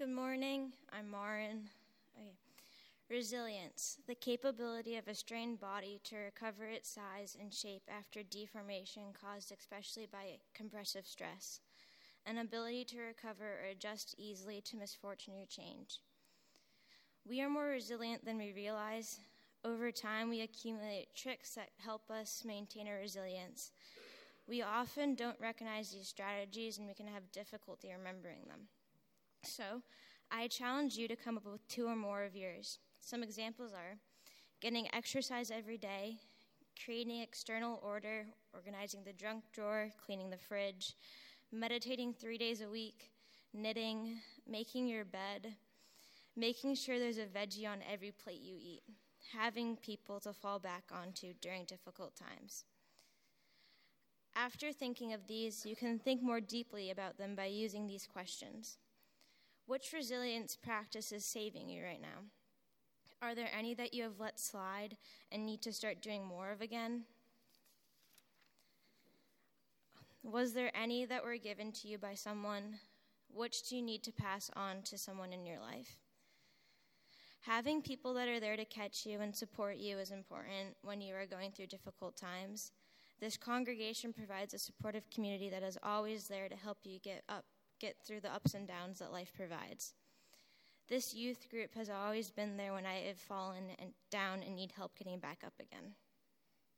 Good morning. I'm Maren. Okay. Resilience, the capability of a strained body to recover its size and shape after deformation caused especially by compressive stress. An ability to recover or adjust easily to misfortune or change. We are more resilient than we realize. Over time, we accumulate tricks that help us maintain our resilience. We often don't recognize these strategies and we can have difficulty remembering them. So, I challenge you to come up with two or more of yours. Some examples are getting exercise every day, creating external order, organizing the junk drawer, cleaning the fridge, meditating three days a week, knitting, making your bed, making sure there's a veggie on every plate you eat, having people to fall back onto during difficult times. After thinking of these, you can think more deeply about them by using these questions. Which resilience practice is saving you right now? Are there any that you have let slide and need to start doing more of again? Was there any that were given to you by someone? Which do you need to pass on to someone in your life? Having people that are there to catch you and support you is important when you are going through difficult times. This congregation provides a supportive community that is always there to help you get up get through the ups and downs that life provides. This youth group has always been there when I have fallen and down and need help getting back up again.